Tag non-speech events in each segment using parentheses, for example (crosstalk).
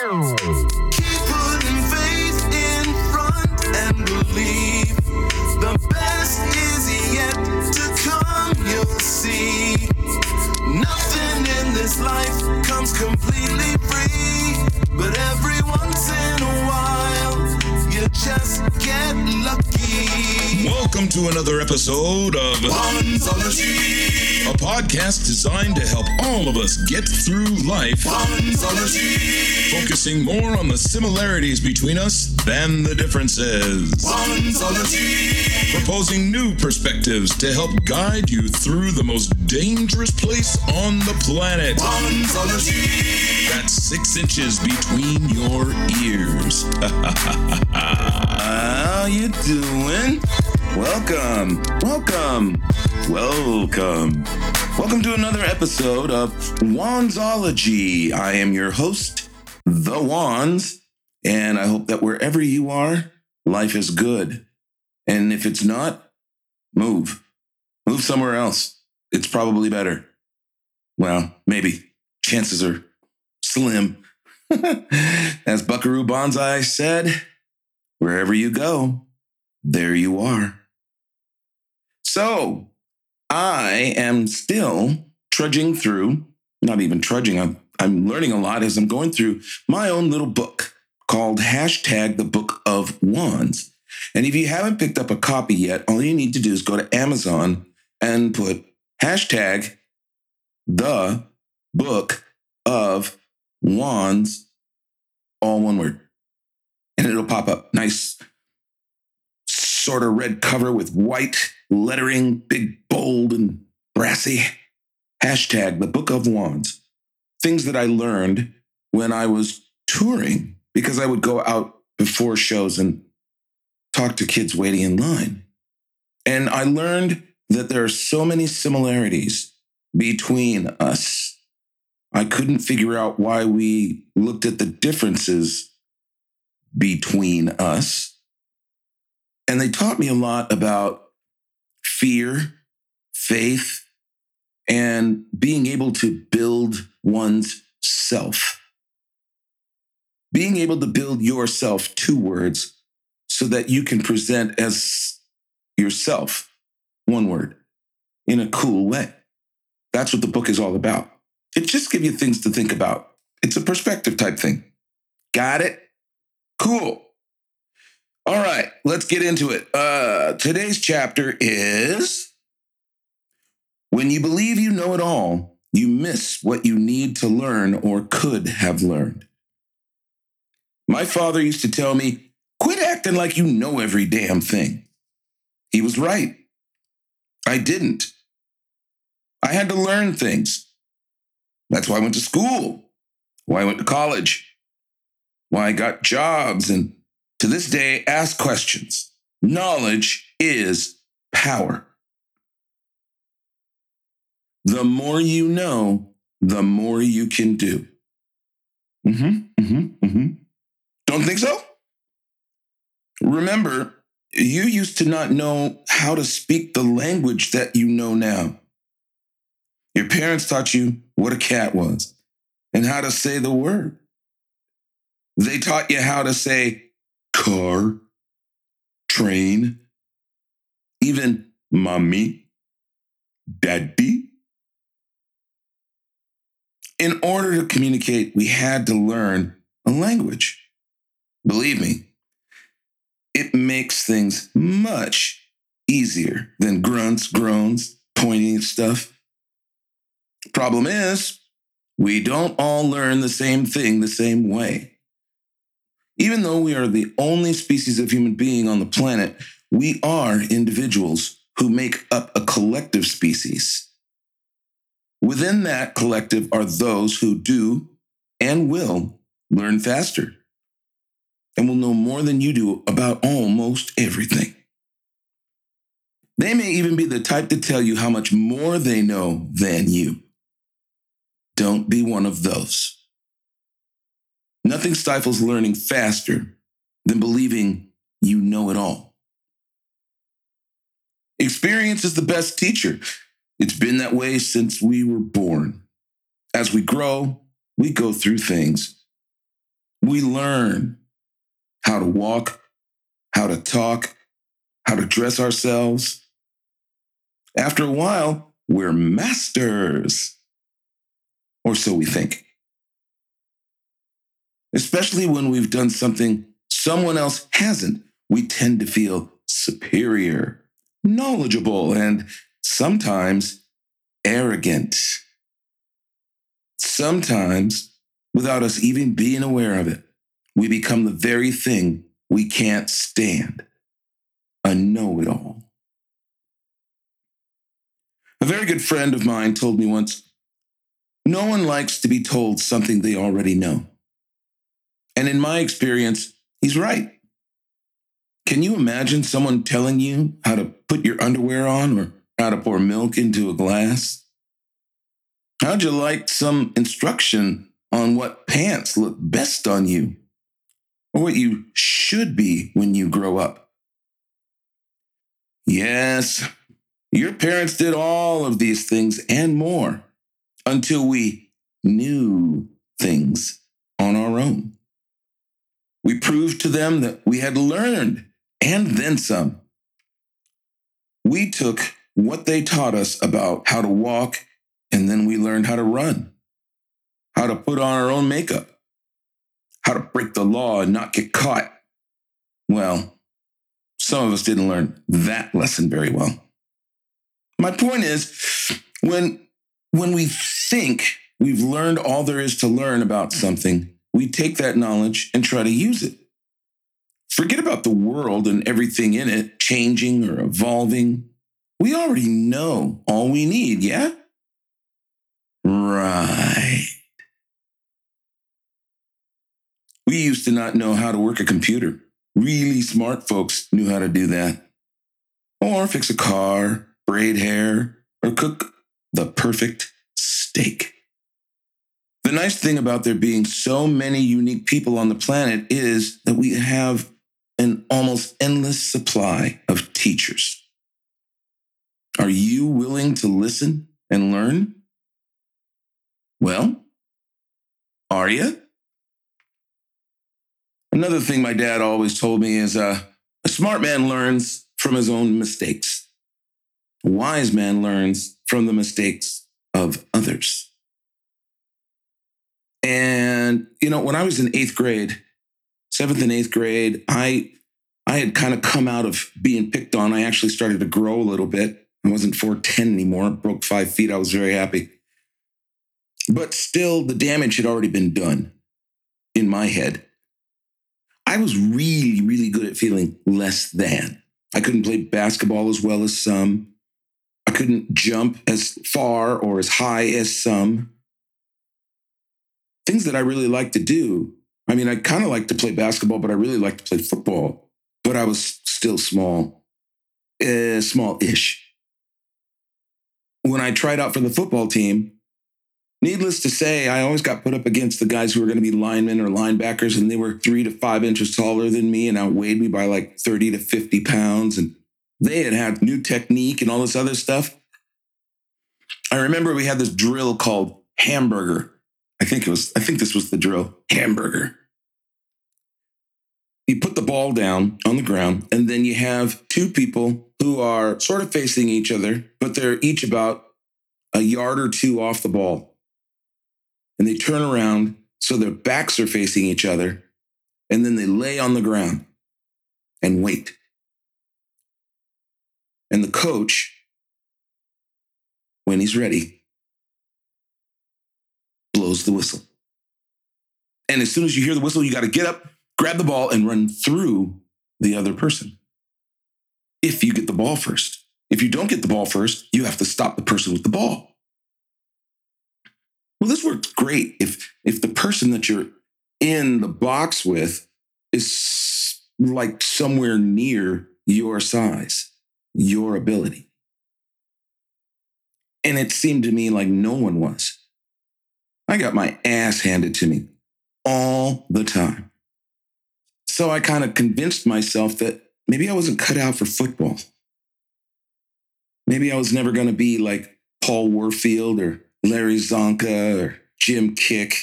Keep putting faith in front and believe the best is yet to come. You'll see nothing in this life comes completely free, but every once in a while you just get lucky. Welcome to another episode of Wanzology, a podcast designed to help all of us get through life, Wanzology, focusing more on the similarities between us than the differences. Wanzology, Proposing new perspectives to help guide you through the most dangerous place on the planet. That's six inches between your ears. (laughs) How you doing? Welcome, welcome, welcome. Welcome to another episode of Wanzology. I am your host, The Wanz, and I hope that wherever you are, life is good. And if it's not, move. Move somewhere else. It's probably better. Well, maybe. Chances are slim. (laughs) As Buckaroo Banzai said, wherever you go, there you are. So, I am still trudging through, not even trudging, I'm, I'm learning a lot as I'm going through my own little book called hashtag the Book of Wanz. And if you haven't picked up a copy yet, all you need to do is go to Amazon and put hashtag the Book of Wanz, all one word. And it'll pop up. Nice, sort of red cover with white lettering, big, bold, and brassy. Hashtag the Book of Wanz. Things that I learned when I was touring because I would go out before shows and talk to kids waiting in line. And I learned that there are so many similarities between us. I couldn't figure out why we looked at the differences between us. And they taught me a lot about fear, faith, and being able to build one's self. Being able to build yourself, two words, so that you can present as yourself, one word, in a cool way. That's what the book is all about. It just gives you things to think about. It's a perspective type thing. Got it? Cool. All right, let's get into it. Uh, today's chapter is When you believe you know it all, you miss what you need to learn or could have learned. My father used to tell me, quit acting like you know every damn thing. He was right. I didn't. I had to learn things. That's why I went to school, why I went to college, why I got jobs, and to this day ask questions. Knowledge is power. The more you know, the more you can do. Mm-hmm, mm-hmm, mm-hmm. Don't think so? Remember, you used to not know how to speak the language that you know now. Your parents taught you what a cat was and how to say the word. They taught you how to say car, train, even mommy, daddy. In order to communicate, we had to learn a language. Believe me, it makes things much easier than grunts, groans, pointing stuff. Problem is, we don't all learn the same thing the same way. Even though we are the only species of human being on the planet, we are individuals who make up a collective species. Within that collective are those who do and will learn faster and will know more than you do about almost everything. They may even be the type to tell you how much more they know than you. Don't be one of those. Nothing stifles learning faster than believing you know it all. Experience is the best teacher. It's been that way since we were born. As we grow, we go through things. We learn how to walk, how to talk, how to dress ourselves. After a while, we're masters. Or so we think. Especially when we've done something someone else hasn't, we tend to feel superior, knowledgeable, and sometimes arrogant. Sometimes, without us even being aware of it, we become the very thing we can't stand a know it all. A very good friend of mine told me once no one likes to be told something they already know. And in my experience, he's right. Can you imagine someone telling you how to put your underwear on or how to pour milk into a glass? How'd you like some instruction on what pants look best on you or what you should be when you grow up? Yes, your parents did all of these things and more until we knew things on our own. We proved to them that we had learned and then some. We took what they taught us about how to walk, and then we learned how to run, how to put on our own makeup, how to break the law and not get caught. Well, some of us didn't learn that lesson very well. My point is when when we think we've learned all there is to learn about something, we take that knowledge and try to use it. Forget about the world and everything in it changing or evolving. We already know all we need, yeah? Right. We used to not know how to work a computer. Really smart folks knew how to do that. Or fix a car, braid hair, or cook the perfect steak. The nice thing about there being so many unique people on the planet is that we have an almost endless supply of teachers. Are you willing to listen and learn? Well, are you? Another thing my dad always told me is uh, a smart man learns from his own mistakes. A wise man learns from the mistakes of others. And, you know, when I was in eighth grade, seventh and eighth grade, I I had kind of come out of being picked on. I actually started to grow a little bit. I wasn't 4'10 anymore, broke five feet. I was very happy. But still, the damage had already been done in my head. I was really, really good at feeling less than. I couldn't play basketball as well as some. I couldn't jump as far or as high as some. Things that I really like to do. I mean, I kind of like to play basketball, but I really like to play football. But I was still small, uh, small ish. When I tried out for the football team, Needless to say, I always got put up against the guys who were going to be linemen or linebackers, and they were three to five inches taller than me and outweighed me by like 30 to 50 pounds. And they had had new technique and all this other stuff. I remember we had this drill called hamburger. I think it was, I think this was the drill hamburger. You put the ball down on the ground, and then you have two people who are sort of facing each other, but they're each about a yard or two off the ball and they turn around so their backs are facing each other, and then they lay on the ground and wait. And the coach, when he's ready, blows the whistle. And as soon as you hear the whistle, you got to get up, grab the ball, and run through the other person. If you get the ball first. If you don't get the ball first, you have to stop the person with the ball. Well, this works great if if the person that you're in the box with is like somewhere near your size, your ability. And it seemed to me like no one was. I got my ass handed to me all the time. So I kind of convinced myself that maybe I wasn't cut out for football. Maybe I was never going to be like Paul Warfield or Larry Csonka or Jim Kiick.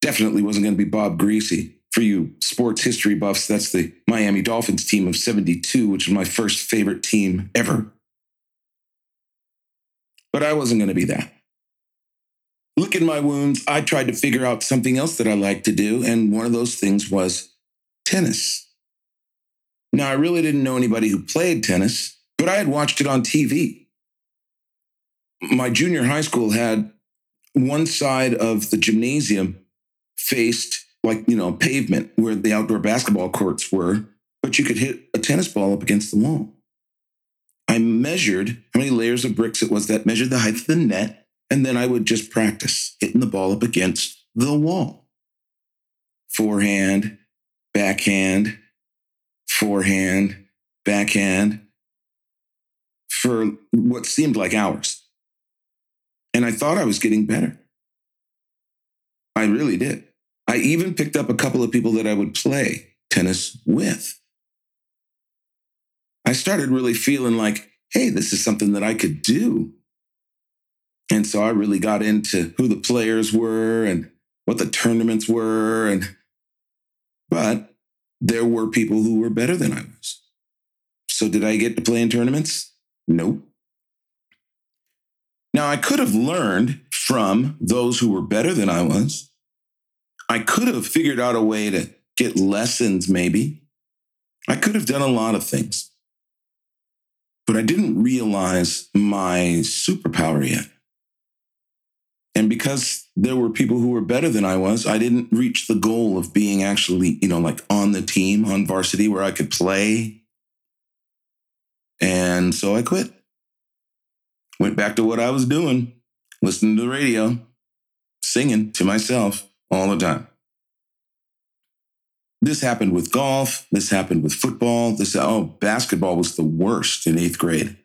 Definitely wasn't going to be Bob Griese. For you sports history buffs, that's the Miami Dolphins team of 72, which is my first favorite team ever. But I wasn't going to be that. Look at my wounds. I tried to figure out something else that I like to do. And one of those things was tennis. Now, I really didn't know anybody who played tennis, but I had watched it on TV. My junior high school had one side of the gymnasium faced like, you know, pavement where the outdoor basketball courts were, but you could hit a tennis ball up against the wall. I measured how many layers of bricks it was that measured the height of the net, and then I would just practice hitting the ball up against the wall. Forehand, backhand, forehand, backhand for what seemed like hours. And I thought I was getting better. I really did. I even picked up a couple of people that I would play tennis with. I started really feeling like, hey, this is something that I could do. And so I really got into who the players were and what the tournaments were. And, but there were people who were better than I was. So did I get to play in tournaments? Nope. Now I could have learned from those who were better than I was. I could have figured out a way to get lessons, maybe. I could have done a lot of things. But I didn't realize my superpower yet. And because there were people who were better than I was, I didn't reach the goal of being actually, you know, like on the team, on varsity where I could play. And so I quit. Went back to what I was doing, listening to the radio, singing to myself all the time. This happened with golf. This happened with football. This, oh, basketball was the worst in eighth grade.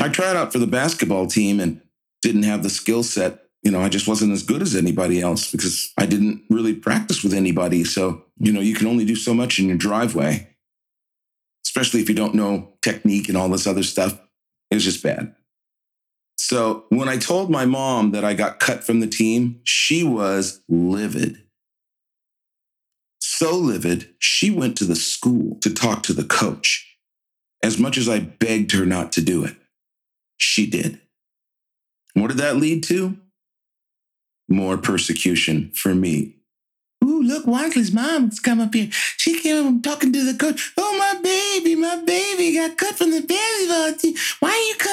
I tried out for the basketball team and didn't have the skill set. You know, I just wasn't as good as anybody else because I didn't really practice with anybody. So, you know, you can only do so much in your driveway, especially if you don't know technique and all this other stuff. It was just bad. So when I told my mom that I got cut from the team, she was livid. So livid, she went to the school to talk to the coach. As much as I begged her not to do it, she did. What did that lead to? More persecution for me. Ooh, look, Wansley's mom's come up here. She came up talking to the coach. Oh, my baby, my baby got cut from the basketball team. Why are you cutting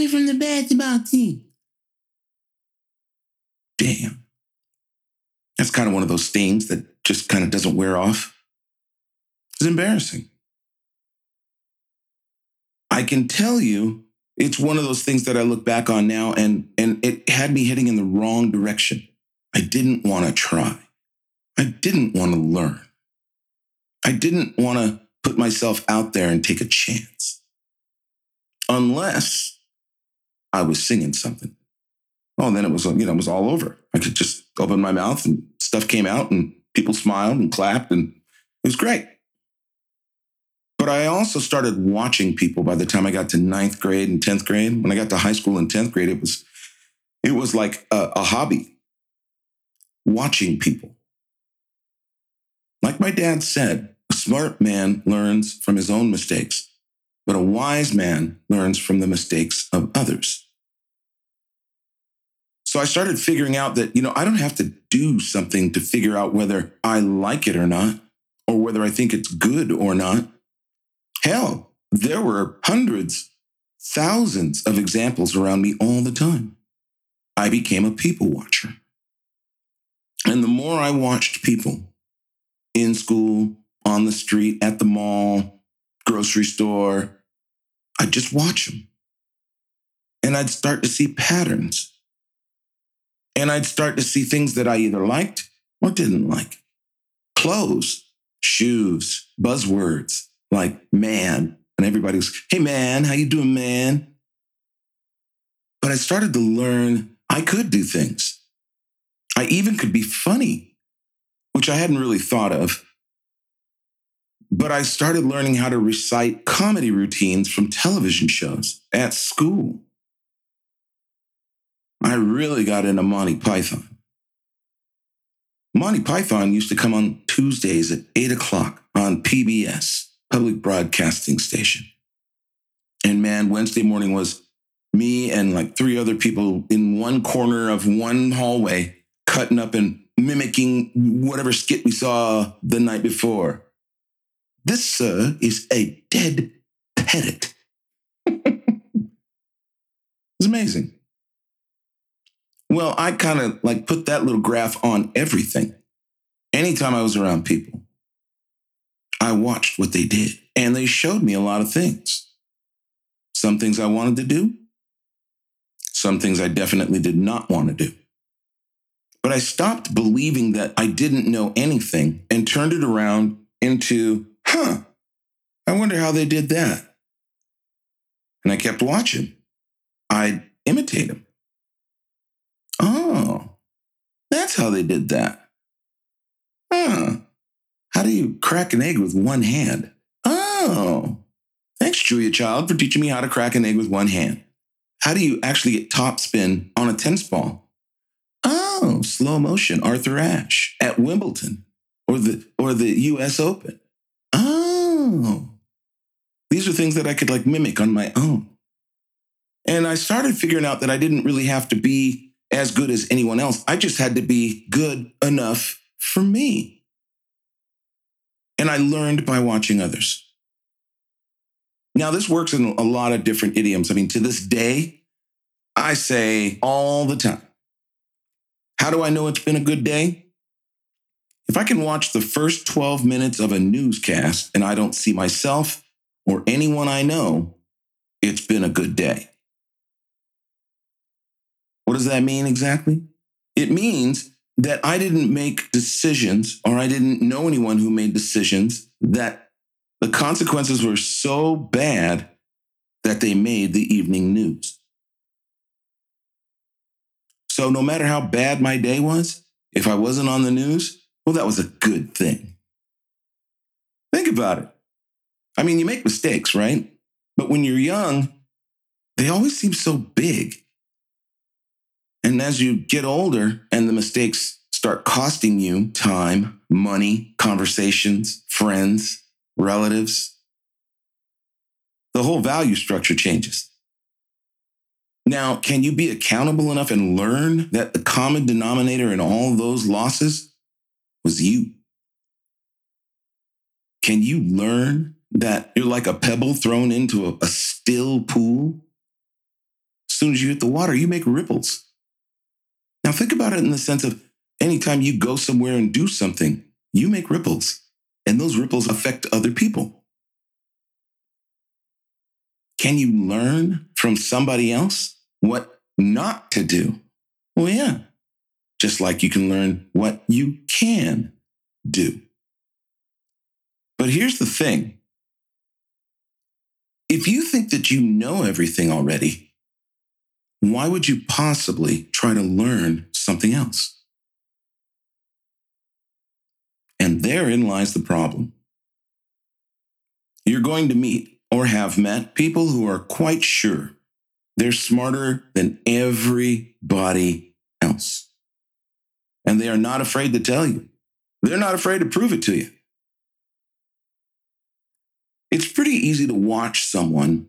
baby from the basketball team? Damn. That's kind of one of those stings that just kind of doesn't wear off. It's embarrassing. I can tell you it's one of those things that I look back on now and and it had me heading in the wrong direction. I didn't want to try. I didn't want to learn. I didn't want to put myself out there and take a chance. Unless I was singing something. Oh, then it was, you know, it was all over. I could just open my mouth and stuff came out and people smiled and clapped and it was great. But I also started watching people by the time I got to ninth grade and 10th grade. When I got to high school in 10th grade, it was, it was like a, a hobby watching people. Like my dad said, a smart man learns from his own mistakes, but a wise man learns from the mistakes of others. So I started figuring out that, you know, I don't have to do something to figure out whether I like it or not, or whether I think it's good or not. Hell, there were hundreds, thousands of examples around me all the time. I became a people watcher. And the more I watched people in school, on the street, at the mall, grocery store, I'd just watch them. And I'd start to see patterns. And I'd start to see things that I either liked or didn't like. Clothes, shoes, buzzwords, like man. And everybody was, hey man, how you doing, man? But I started to learn I could do things. I even could be funny, which I hadn't really thought of. But I started learning how to recite comedy routines from television shows at school. I really got into Monty Python. Monty Python used to come on Tuesdays at 8 o'clock on PBS, Public Broadcasting Station. And man, Wednesday morning was me and like three other people in one corner of one hallway, cutting up and mimicking whatever skit we saw the night before. This, sir, is a dead parrot. (laughs) it's amazing. Well, I kind of like put that little graph on everything. Anytime I was around people, I watched what they did and they showed me a lot of things. Some things I wanted to do, some things I definitely did not want to do. But I stopped believing that I didn't know anything and turned it around into, huh, I wonder how they did that. And I kept watching. I'd imitate them. Oh, that's how they did that. Huh. How do you crack an egg with one hand? Oh, thanks, Julia Child, for teaching me how to crack an egg with one hand. How do you actually get top spin on a tennis ball? Oh, slow motion, Arthur Ashe at Wimbledon or the or the US Open. Oh. These are things that I could like mimic on my own. And I started figuring out that I didn't really have to be as good as anyone else. I just had to be good enough for me. And I learned by watching others. Now, this works in a lot of different idioms. I mean, to this day, I say all the time, how do I know it's been a good day? If I can watch the first 12 minutes of a newscast and I don't see myself or anyone I know, it's been a good day. What does that mean exactly? It means that I didn't make decisions or I didn't know anyone who made decisions that the consequences were so bad that they made the evening news. So no matter how bad my day was, if I wasn't on the news, well, that was a good thing. Think about it. I mean, you make mistakes, right? But when you're young, they always seem so big. And as you get older and the mistakes start costing you time, money, conversations, friends, relatives, the whole value structure changes. Now, can you be accountable enough and learn that the common denominator in all those losses was you? Can you learn that you're like a pebble thrown into a, a still pool? As soon as you hit the water, you make ripples. Now, think about it in the sense of anytime you go somewhere and do something, you make ripples, and those ripples affect other people. Can you learn from somebody else what not to do? Well, yeah, just like you can learn what you can do. But here's the thing if you think that you know everything already, why would you possibly try to learn something else? And therein lies the problem. You're going to meet or have met people who are quite sure they're smarter than everybody else. And they are not afraid to tell you. They're not afraid to prove it to you. It's pretty easy to watch someone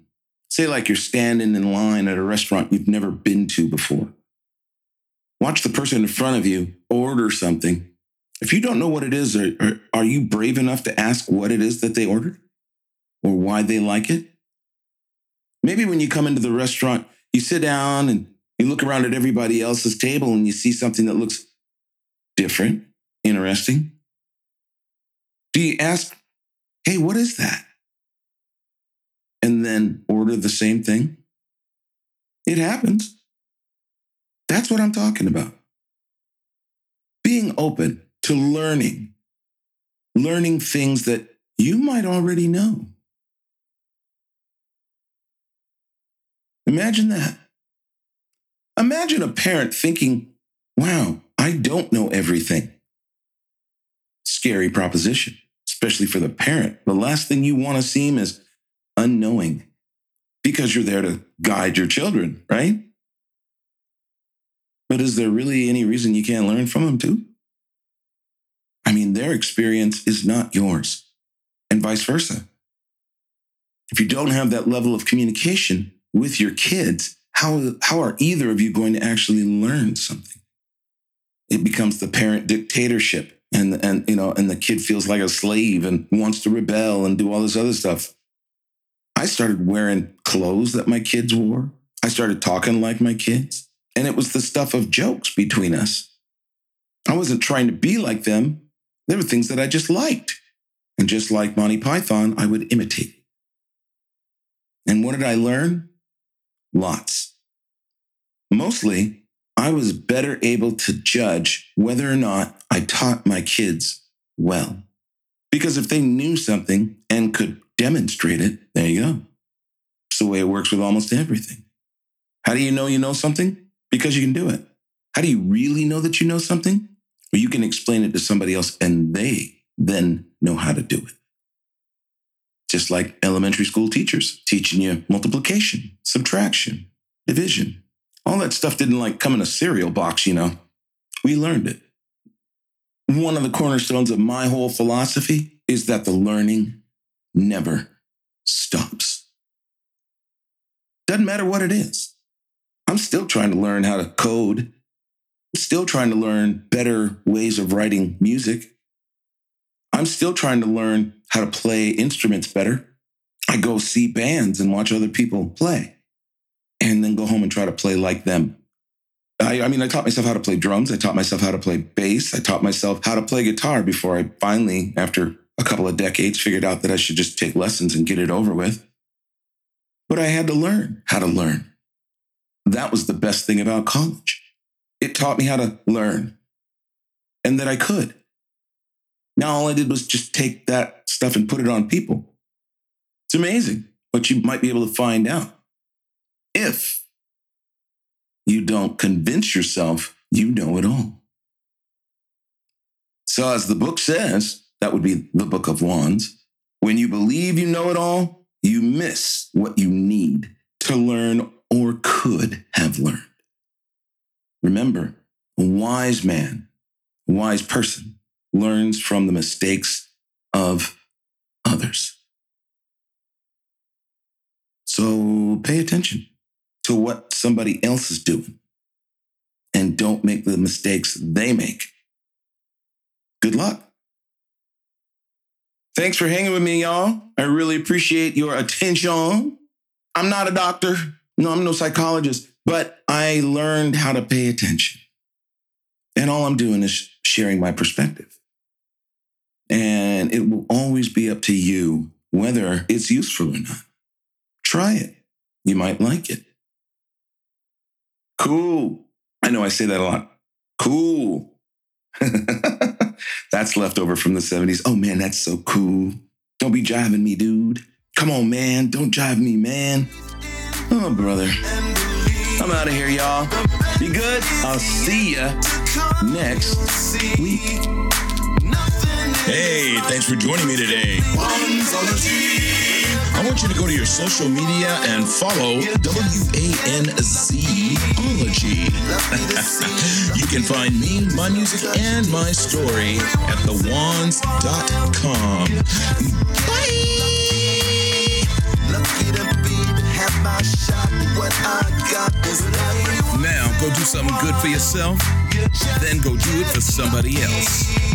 Say, like you're standing in line at a restaurant you've never been to before. Watch the person in front of you order something. If you don't know what it is, are, are, are you brave enough to ask what it is that they ordered or why they like it? Maybe when you come into the restaurant, you sit down and you look around at everybody else's table and you see something that looks different, interesting. Do you ask, hey, what is that? and then order the same thing? It happens. That's what I'm talking about. Being open to learning, learning things that you might already know. Imagine that. Imagine a parent thinking, wow, I don't know everything. Scary proposition, especially for the parent. The last thing you want to seem is unknowing because you're there to guide your children, right? But is there really any reason you can't learn from them too? I mean, their experience is not yours, and vice versa. If you don't have that level of communication with your kids, how, how are either of you going to actually learn something? It becomes the parent dictatorship and, and, you know, and the kid feels like a slave and wants to rebel and do all this other stuff. I started wearing clothes that my kids wore. I started talking like my kids. And it was the stuff of jokes between us. I wasn't trying to be like them. There were things that I just liked. And just like Monty Python, I would imitate. And what did I learn? Lots. Mostly, I was better able to judge whether or not I taught my kids well. Because if they knew something and could demonstrate it, there you go. It's the way it works with almost everything. How do you know you know something? Because you can do it. How do you really know that you know something? Well, you can explain it to somebody else and they then know how to do it just like elementary school teachers teaching you multiplication, subtraction, division. All that stuff didn't like come in a cereal box, you know. We learned it. One of the cornerstones of my whole philosophy is that the learning never stops. Doesn't matter what it is. I'm still trying to learn how to code. Still trying to learn better ways of writing music. I'm still trying to learn how to play instruments better. I go see bands and watch other people play and then go home and try to play like them. I, I, mean, I taught myself how to play drums. I taught myself how to play bass. I taught myself how to play guitar before I finally, after a couple of decades, figured out that I should just take lessons and get it over with. But I had to learn how to learn. That was the best thing about college. It taught me how to learn and that I could. Now all I did was just take that stuff and put it on people. It's amazing what you might be able to find out if you don't convince yourself you know it all. So, as the book says, that would be the book of Wanz. When you believe you know it all, you miss what you need to learn or could have learned. Remember, a wise man, a wise person, learns from the mistakes of others. So pay attention to what somebody else is doing and don't make the mistakes they make. Good luck. Thanks for hanging with me, y'all. I really appreciate your attention. I'm not a doctor, no, I'm no psychologist, but I learned how to pay attention. And all I'm doing is sharing my perspective. And it will always be up to you whether it's useful or not. Try it. You might like it. Cool. I know I say that a lot. Cool. (laughs) that's left over from the 70s. Oh man, that's so cool. Don't be jiving me, dude. Come on, man. Don't jive me, man. Oh, brother. I'm out of here, y'all. Be good. I'll see ya next week. Hey, thanks for joining me today. I want you to go to your social media and follow W-A-N-Z-ology. (laughs) you can find me, my music, and my story at thewanz.com. Bye! Now go do something good for yourself, then go do it for somebody else.